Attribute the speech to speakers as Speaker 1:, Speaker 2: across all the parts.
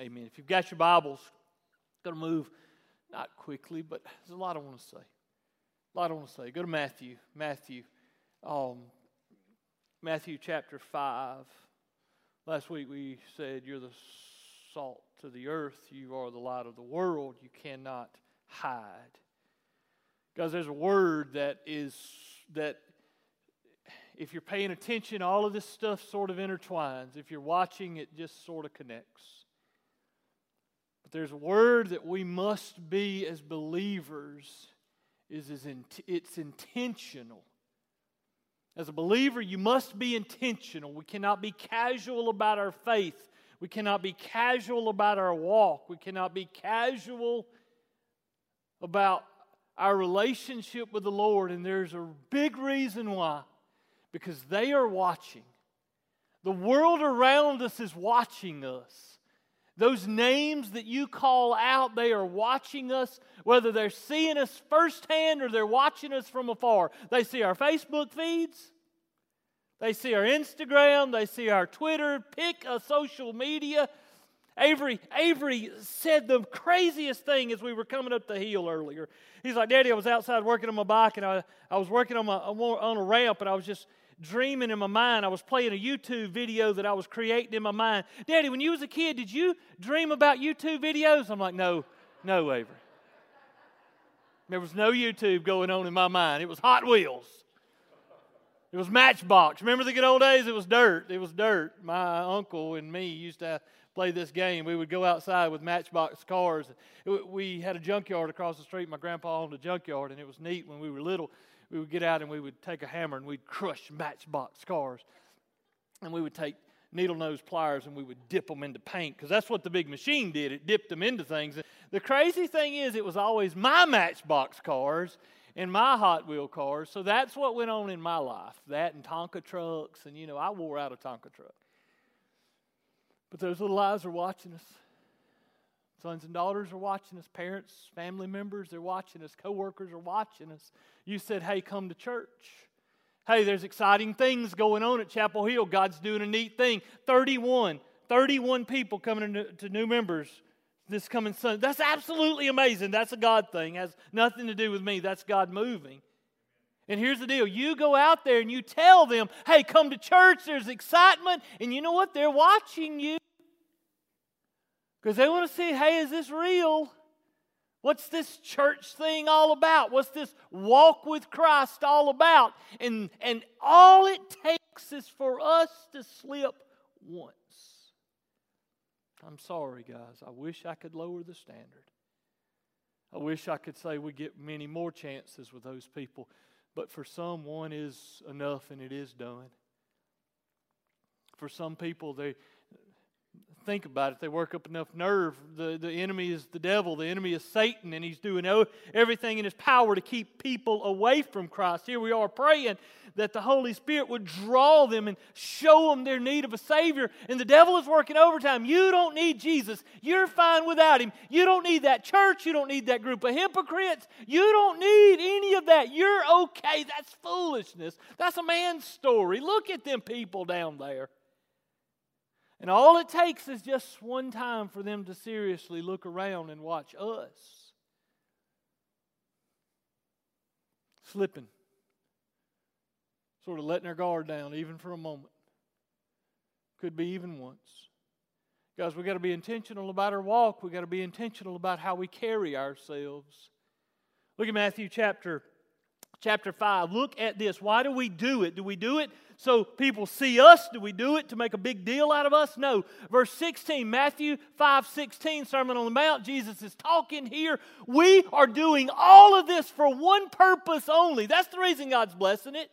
Speaker 1: Amen. If you've got your Bibles, going to move not quickly, but there's a lot I want to say. A lot I want to say. Go to Matthew. Matthew. Um, Matthew chapter 5. Last week we said, You're the salt to the earth, you are the light of the world, you cannot hide. Because there's a word that is, that if you're paying attention, all of this stuff sort of intertwines. If you're watching, it just sort of connects. But there's a word that we must be as believers is, is it's intentional. As a believer, you must be intentional. We cannot be casual about our faith. We cannot be casual about our walk. We cannot be casual about our relationship with the Lord. And there's a big reason why because they are watching. The world around us is watching us. Those names that you call out, they are watching us, whether they're seeing us firsthand or they're watching us from afar. They see our Facebook feeds, they see our Instagram, they see our Twitter, pick a social media. Avery, Avery said the craziest thing as we were coming up the hill earlier. He's like, Daddy, I was outside working on my bike and I, I was working on, my, on a ramp and I was just dreaming in my mind. I was playing a YouTube video that I was creating in my mind. Daddy, when you was a kid, did you dream about YouTube videos? I'm like, no, no, Avery. There was no YouTube going on in my mind. It was Hot Wheels. It was Matchbox. Remember the good old days? It was dirt. It was dirt. My uncle and me used to play this game. We would go outside with Matchbox cars. We had a junkyard across the street. My grandpa owned a junkyard, and it was neat when we were little we would get out and we would take a hammer and we'd crush matchbox cars. And we would take needle nose pliers and we would dip them into paint because that's what the big machine did. It dipped them into things. The crazy thing is, it was always my matchbox cars and my Hot Wheel cars. So that's what went on in my life. That and Tonka trucks. And, you know, I wore out a Tonka truck. But those little eyes are watching us. Sons and daughters are watching us, parents, family members, they're watching us, coworkers are watching us. You said, hey, come to church. Hey, there's exciting things going on at Chapel Hill. God's doing a neat thing. 31, 31 people coming to, new members this coming Sunday. That's absolutely amazing. That's a God thing. It has nothing to do with me. That's God moving. And here's the deal you go out there and you tell them, hey, come to church, there's excitement. And you know what? They're watching you. Because they want to see, hey, is this real? What's this church thing all about? What's this walk with Christ all about? And, and all it takes is for us to slip once. I'm sorry, guys. I wish I could lower the standard. I wish I could say we get many more chances with those people. But for some, one is enough and it is done. For some people, they, think about it. They work up enough nerve. The, the enemy is the devil, the enemy is Satan, and he's doing everything in his power to keep people away from Christ. Here we are praying that the Holy Spirit would draw them and show them their need of a Savior. And the devil is working overtime. You don't need Jesus. You're fine without him. You don't need that church. You don't need that group of hypocrites. You don't need any of that. You're okay. That's foolishness. That's a man's story. Look at them people down there. And all it takes is just one time for them to seriously look around and watch us slipping, sort of letting our guard down, even for a moment. Could be even once. Guys, we've got to be intentional about our walk. We've got to be intentional about how we carry ourselves. Look at Matthew chapter chapter 5. Look at this. Why do we do it? Do we do it so people see us? Do we do it to make a big deal out of us? No. Verse 16, Matthew 5 16, Sermon on the Mount, Jesus is talking here. We are doing all of this for one purpose only. That's the reason God's blessing it.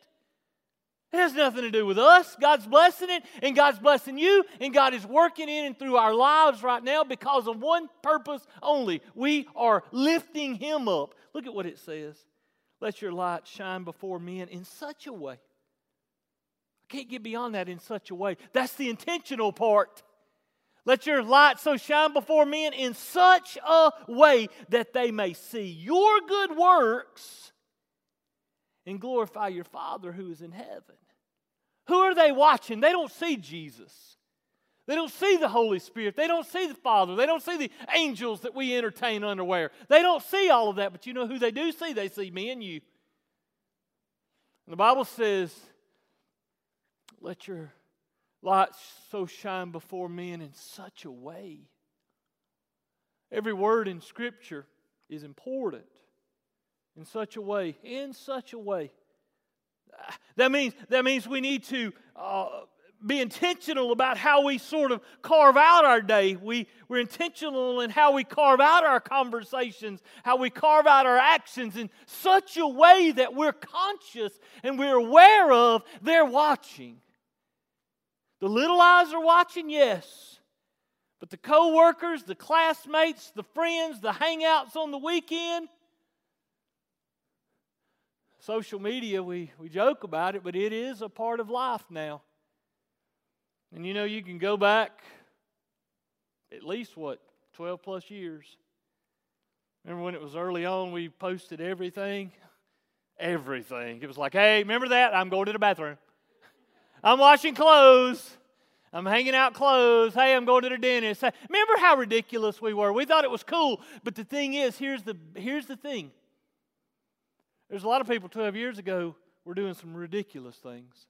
Speaker 1: It has nothing to do with us. God's blessing it, and God's blessing you, and God is working in and through our lives right now because of one purpose only. We are lifting Him up. Look at what it says. Let your light shine before men in such a way. I can't get beyond that in such a way. That's the intentional part. Let your light so shine before men in such a way that they may see your good works and glorify your Father who is in heaven. Who are they watching? They don't see Jesus. They don't see the Holy Spirit. They don't see the Father. They don't see the angels that we entertain underwear. They don't see all of that. But you know who they do see? They see me and you. And the Bible says, let your light so shine before men in such a way. Every word in Scripture is important in such a way, in such a way. That means, that means we need to uh, be intentional about how we sort of carve out our day. We, we're intentional in how we carve out our conversations, how we carve out our actions in such a way that we're conscious and we're aware of they're watching. The little eyes are watching, yes. But the co-workers, the classmates, the friends, the hangouts on the weekend, social media, we, we joke about it, but it is a part of life now. And you know, you can go back at least what, 12 plus years. Remember when it was early on, we posted everything? Everything. It was like, hey, remember that? I'm going to the bathroom. I'm washing clothes. I'm hanging out clothes. Hey, I'm going to the dentist. Remember how ridiculous we were? We thought it was cool. But the thing is, here's the, here's the thing. There's a lot of people 12 years ago were doing some ridiculous things.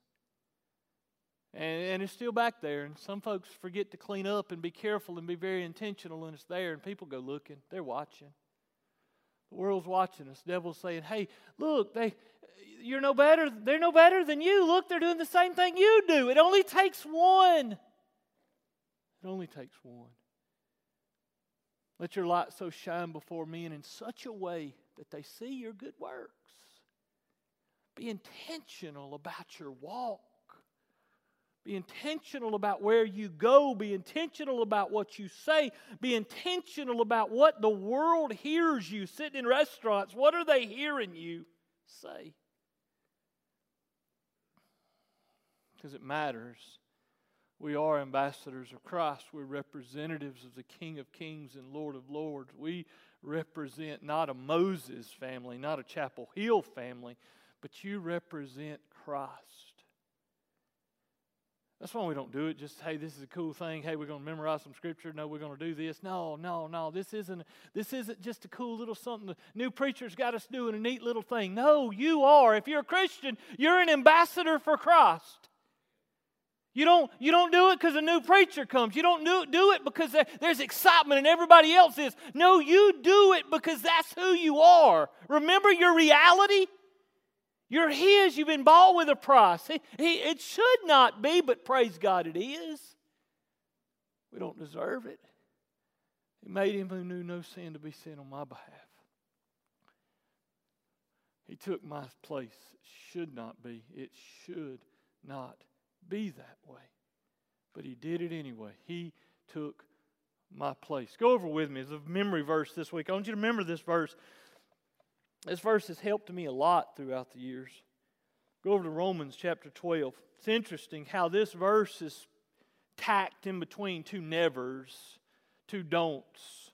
Speaker 1: And, and it's still back there. And some folks forget to clean up and be careful and be very intentional, and it's there, and people go looking. They're watching. The world's watching us. The devil's saying, hey, look, they, you're no better. They're no better than you. Look, they're doing the same thing you do. It only takes one. It only takes one. Let your light so shine before men in such a way that they see your good works. Be intentional about your walk. Be intentional about where you go. Be intentional about what you say. Be intentional about what the world hears you sitting in restaurants. What are they hearing you say? Because it matters. We are ambassadors of Christ. We're representatives of the King of Kings and Lord of Lords. We represent not a Moses family, not a Chapel Hill family, but you represent Christ. That's why we don't do it just, hey, this is a cool thing. Hey, we're going to memorize some scripture. No, we're going to do this. No, no, no. This isn't, this isn't just a cool little something. The new preacher's got us doing a neat little thing. No, you are. If you're a Christian, you're an ambassador for Christ. You don't, you don't do it because a new preacher comes. You don't do, do it because there, there's excitement and everybody else is. No, you do it because that's who you are. Remember your reality? You're His. You've been bought with a price. It should not be, but praise God it is. We don't deserve it. He made Him who knew no sin to be sin on my behalf. He took my place. It should not be. It should not be that way. But he did it anyway. He took my place. Go over with me. It's a memory verse this week. I want you to remember this verse. This verse has helped me a lot throughout the years. Go over to Romans chapter 12. It's interesting how this verse is tacked in between two nevers, two don'ts.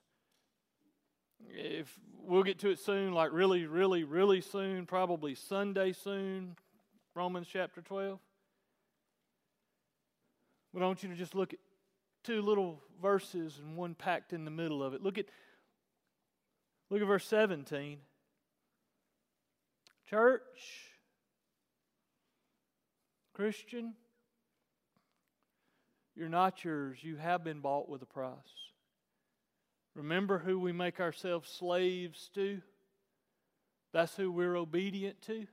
Speaker 1: If we'll get to it soon, like really, really, really soon, probably Sunday soon, Romans chapter 12. But I want you to just look at two little verses and one packed in the middle of it. Look at look at verse 17. Church, Christian, you're not yours. You have been bought with a price. Remember who we make ourselves slaves to? That's who we're obedient to.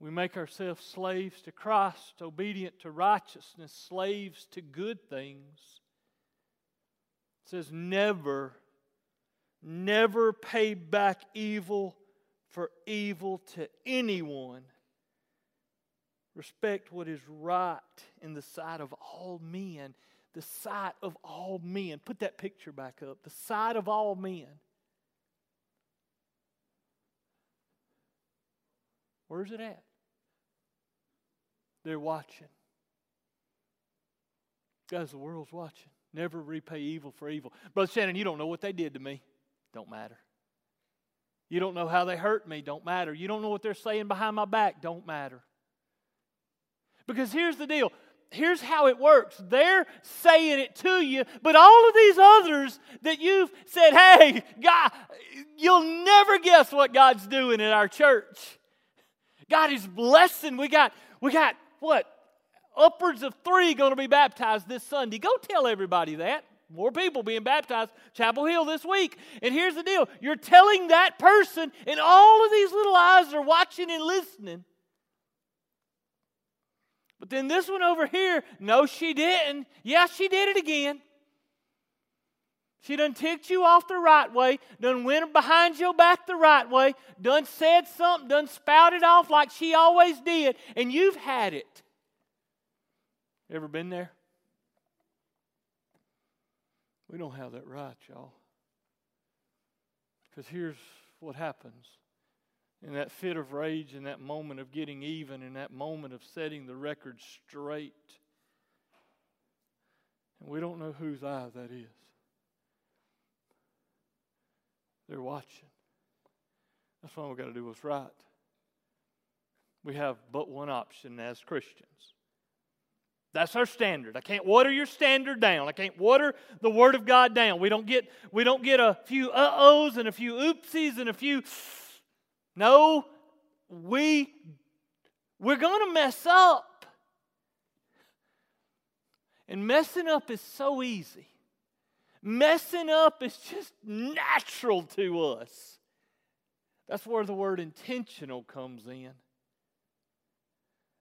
Speaker 1: We make ourselves slaves to Christ, obedient to righteousness, slaves to good things. It says, never, never pay back evil for evil to anyone. Respect what is right in the sight of all men. The sight of all men. Put that picture back up. The sight of all men. Where's it at? They're watching. Guys, the world's watching. Never repay evil for evil. Brother Shannon, you don't know what they did to me. Don't matter. You don't know how they hurt me. Don't matter. You don't know what they're saying behind my back. Don't matter. Because here's the deal here's how it works they're saying it to you, but all of these others that you've said, hey, God, you'll never guess what God's doing in our church. God is blessing. We got, we got what? Upwards of three going to be baptized this Sunday. Go tell everybody that. More people being baptized, Chapel Hill this week. And here's the deal you're telling that person, and all of these little eyes are watching and listening. But then this one over here, no, she didn't. Yeah, she did it again. She done ticked you off the right way, done went behind your back the right way, done said something, done spouted off like she always did, and you've had it. Ever been there? We don't have that right, y'all. Because here's what happens in that fit of rage, in that moment of getting even, in that moment of setting the record straight. And we don't know whose eye that is. They're watching. That's why we've got to do what's right. We have but one option as Christians. That's our standard. I can't water your standard down. I can't water the Word of God down. We don't get, we don't get a few uh-ohs and a few oopsies and a few no, we we're going to mess up. And messing up is so easy. Messing up is just natural to us. That's where the word intentional comes in.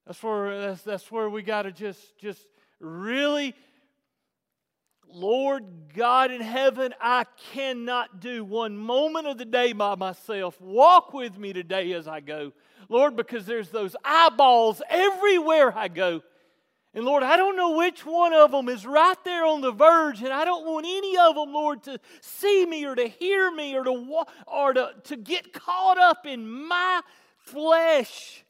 Speaker 1: That's where that's, that's where we got to just just really Lord God in heaven, I cannot do one moment of the day by myself. Walk with me today as I go. Lord, because there's those eyeballs everywhere I go. And Lord, I don't know which one of them is right there on the verge, and I don't want any of them, Lord, to see me or to hear me or to or to, to get caught up in my flesh.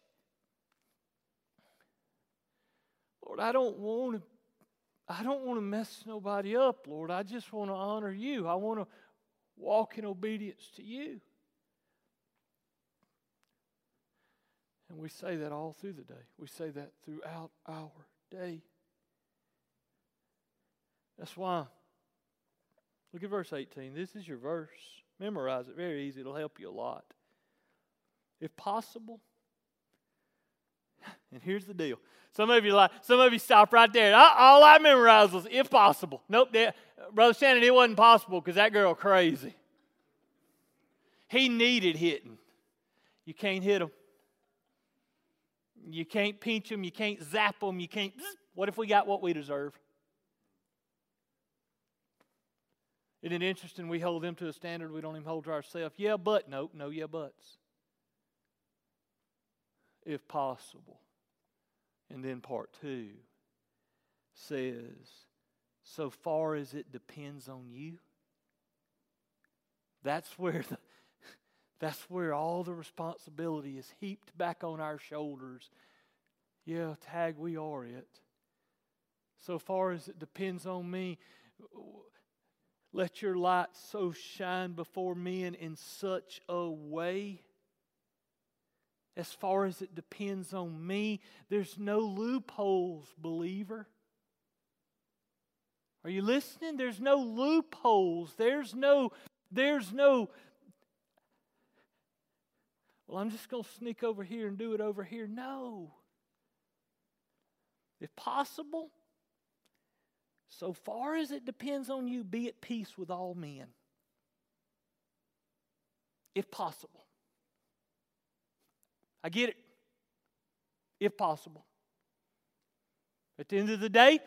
Speaker 1: Lord, I don't want to I don't want to mess nobody up, Lord. I just want to honor you. I want to walk in obedience to you. And we say that all through the day. We say that throughout our day. That's why. Look at verse 18. This is your verse. Memorize it. Very easy. It'll help you a lot. If possible, and here's the deal. Some of you like, some of you stop right there. All I memorized was if possible. Nope, that, Brother Shannon, it wasn't possible because that girl crazy. He needed hitting. You can't hit him. You can't pinch him. You can't zap him. You can't. What if we got what we deserve? Isn't it interesting we hold them to a standard we don't even hold to ourselves? Yeah, but. Nope, no, yeah, buts. If possible. And then part two says, so far as it depends on you, that's where the, that's where all the responsibility is heaped back on our shoulders. Yeah, tag, we are it. So far as it depends on me, let your light so shine before men in such a way as far as it depends on me. There's no loopholes, believer. Are you listening? There's no loopholes. There's no, there's no, well, I'm just going to sneak over here and do it over here. No. If possible, so far as it depends on you, be at peace with all men. If possible. I get it. If possible. At the end of the day,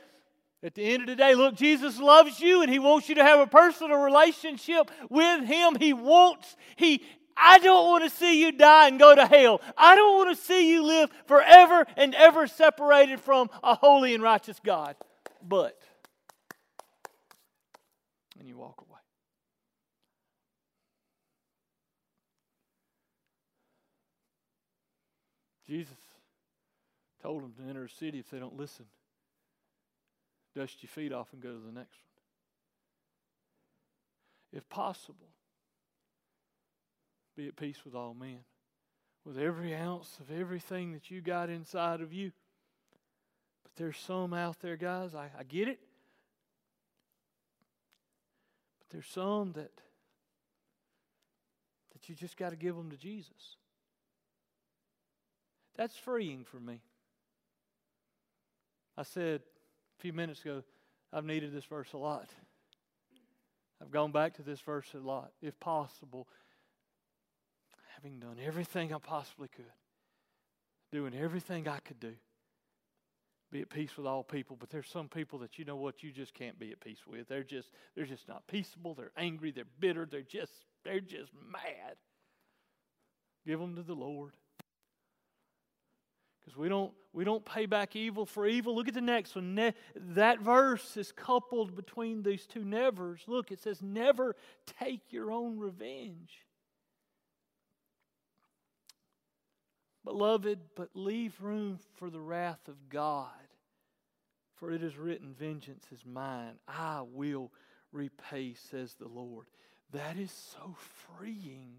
Speaker 1: at the end of the day, look, Jesus loves you and He wants you to have a personal relationship with Him. He wants, He, I don't want to see you die and go to hell. I don't want to see you live forever and ever separated from a holy and righteous God. But, and you walk away. Jesus told them to enter a city if they don't listen. Dust your feet off and go to the next one. If possible, be at peace with all men, with every ounce of everything that you got inside of you. But there's some out there, guys, I, I get it. But there's some that that you just got to give them to Jesus. That's freeing for me. I said a few minutes ago, I've needed this verse a lot. I've gone back to this verse a lot, if possible, having done everything I possibly could, doing everything I could do, be at peace with all people. But there's some people that you know what you just can't be at peace with. They're just they're just not peaceable. They're angry. They're bitter. They're just they're just mad. Give them to the Lord. Because we don't, we don't pay back evil for evil. Look at the next one. Ne- that verse is coupled between these two nevers. Look, it says, Never take your own revenge. Beloved, but leave room for the wrath of God. For it is written, Vengeance is mine. I will repay, says the Lord. That is so freeing.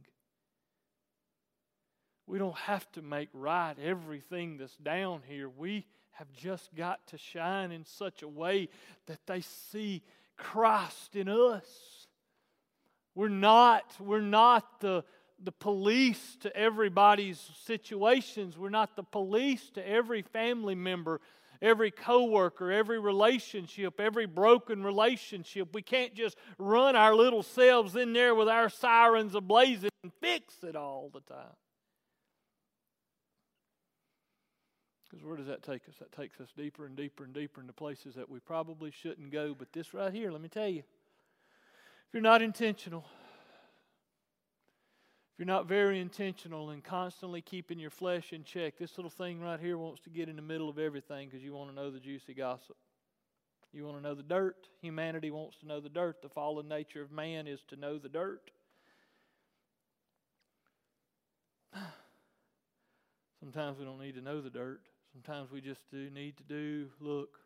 Speaker 1: We don't have to make right everything that's down here. We have just got to shine in such a way that they see Christ in us. We're not, we're not the, the police to everybody's situations. We're not the police to every family member, every coworker, every relationship, every broken relationship. We can't just run our little selves in there with our sirens ablazing and fix it all the time. Because where does that take us? That takes us deeper and deeper and deeper into places that we probably shouldn't go. But this right here, let me tell you if you're not intentional, if you're not very intentional and constantly keeping your flesh in check, this little thing right here wants to get in the middle of everything because you want to know the juicy gossip. You want to know the dirt. Humanity wants to know the dirt. The fallen nature of man is to know the dirt. Sometimes we don't need to know the dirt. Sometimes we just do need to do, look,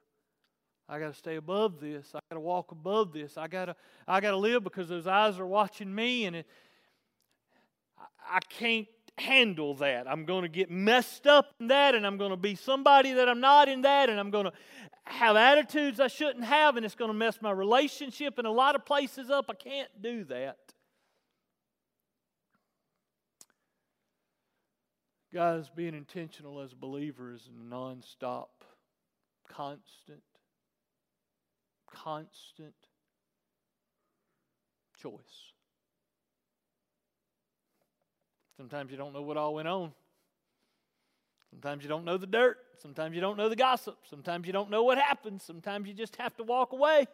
Speaker 1: I got to stay above this. I got to walk above this. I got to I got to live because those eyes are watching me and it, I, I can't handle that. I'm going to get messed up in that and I'm going to be somebody that I'm not in that and I'm going to have attitudes I shouldn't have and it's going to mess my relationship in a lot of places up. I can't do that. Guys, being intentional as a believer is a nonstop, constant, constant choice. Sometimes you don't know what all went on. Sometimes you don't know the dirt. Sometimes you don't know the gossip. Sometimes you don't know what happened. Sometimes you just have to walk away.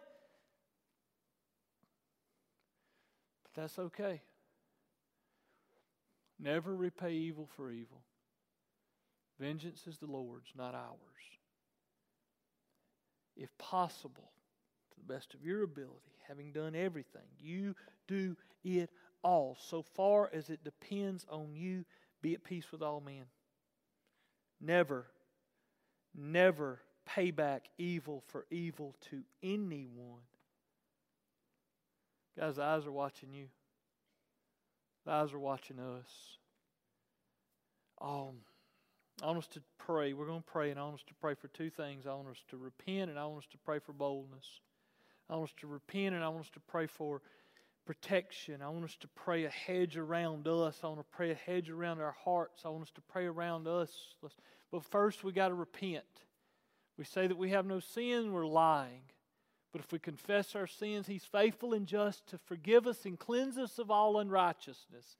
Speaker 1: But that's okay. Never repay evil for evil. Vengeance is the Lord's, not ours. If possible, to the best of your ability, having done everything, you do it all. So far as it depends on you, be at peace with all men. Never, never pay back evil for evil to anyone. Guys, the eyes are watching you. The eyes are watching us. Um, I want us to pray. We're going to pray, and I want us to pray for two things. I want us to repent, and I want us to pray for boldness. I want us to repent, and I want us to pray for protection. I want us to pray a hedge around us. I want to pray a hedge around our hearts. I want us to pray around us. But first, we got to repent. We say that we have no sin, we're lying. But if we confess our sins, He's faithful and just to forgive us and cleanse us of all unrighteousness.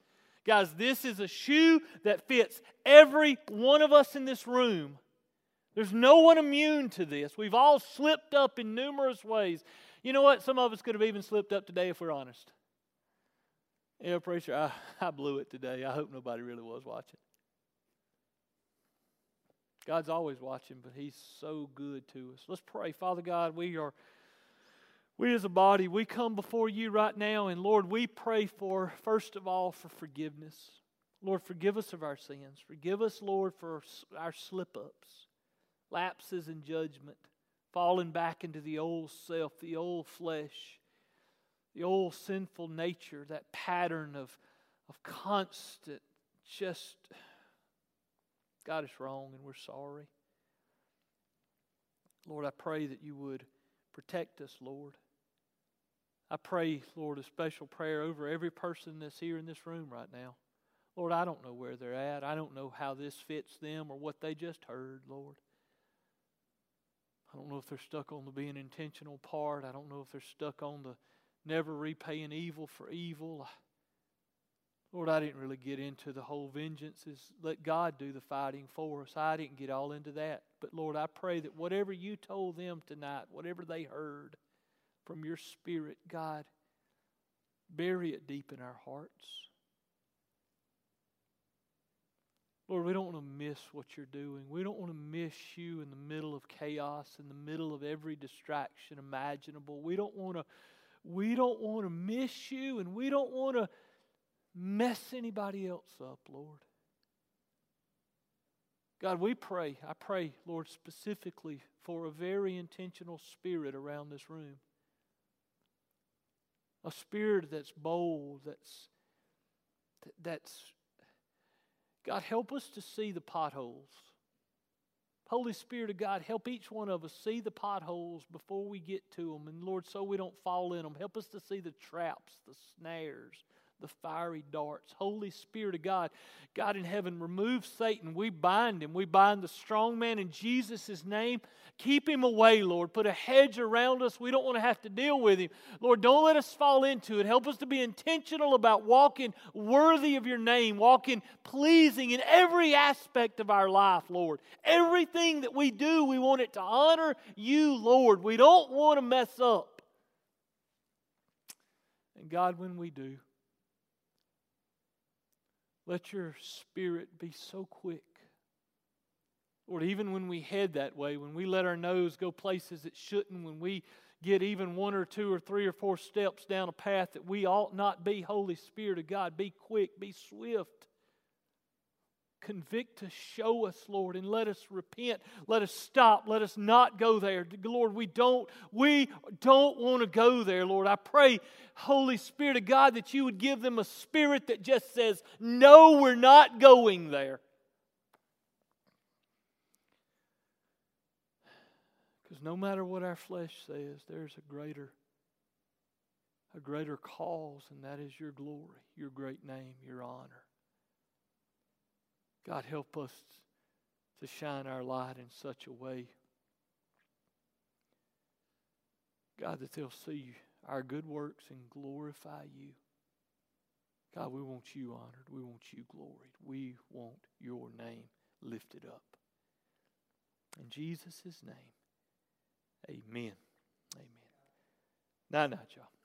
Speaker 1: Guys, this is a shoe that fits every one of us in this room. There's no one immune to this. We've all slipped up in numerous ways. You know what? Some of us could have even slipped up today if we're honest. Yeah, preacher, I, I blew it today. I hope nobody really was watching. God's always watching, but He's so good to us. Let's pray. Father God, we are we as a body, we come before you right now, and Lord, we pray for, first of all, for forgiveness. Lord, forgive us of our sins. Forgive us, Lord, for our slip ups, lapses in judgment, falling back into the old self, the old flesh, the old sinful nature, that pattern of, of constant just, God is wrong and we're sorry. Lord, I pray that you would protect us, Lord. I pray, Lord, a special prayer over every person that's here in this room right now. Lord, I don't know where they're at. I don't know how this fits them or what they just heard, Lord. I don't know if they're stuck on the being intentional part. I don't know if they're stuck on the never repaying evil for evil. Lord, I didn't really get into the whole vengeance is let God do the fighting for us. I didn't get all into that. But Lord, I pray that whatever you told them tonight, whatever they heard from your spirit, God, bury it deep in our hearts. Lord, we don't want to miss what you're doing. We don't want to miss you in the middle of chaos, in the middle of every distraction imaginable. We don't want to we don't want to miss you and we don't want to mess anybody else up, Lord. God, we pray. I pray, Lord, specifically for a very intentional spirit around this room. A spirit that's bold, that's that's God, help us to see the potholes. Holy Spirit of God, help each one of us see the potholes before we get to them. And Lord, so we don't fall in them. Help us to see the traps, the snares, the fiery darts. Holy Spirit of God, God in heaven, remove Satan. We bind him. We bind the strong man in Jesus' name. Keep him away, Lord. Put a hedge around us. We don't want to have to deal with him. Lord, don't let us fall into it. Help us to be intentional about walking worthy of your name, walking pleasing in every aspect of our life, Lord. Everything that we do, we want it to honor you, Lord. We don't want to mess up. And God, when we do, let your spirit be so quick. Lord, even when we head that way, when we let our nose go places it shouldn't, when we get even one or two or three or four steps down a path that we ought not be, Holy Spirit of God, be quick, be swift convict us, show us, Lord, and let us repent. Let us stop. Let us not go there. Lord, we don't, we don't want to go there, Lord. I pray, Holy Spirit of God, that you would give them a spirit that just says, No, we're not going there. Because no matter what our flesh says, there's a greater a greater cause, and that is your glory, your great name, your honor. God, help us to shine our light in such a way, God, that they'll see our good works and glorify you. God, we want you honored. We want you gloried. We want your name lifted up. In Jesus' name, amen. Amen. Night, night, y'all.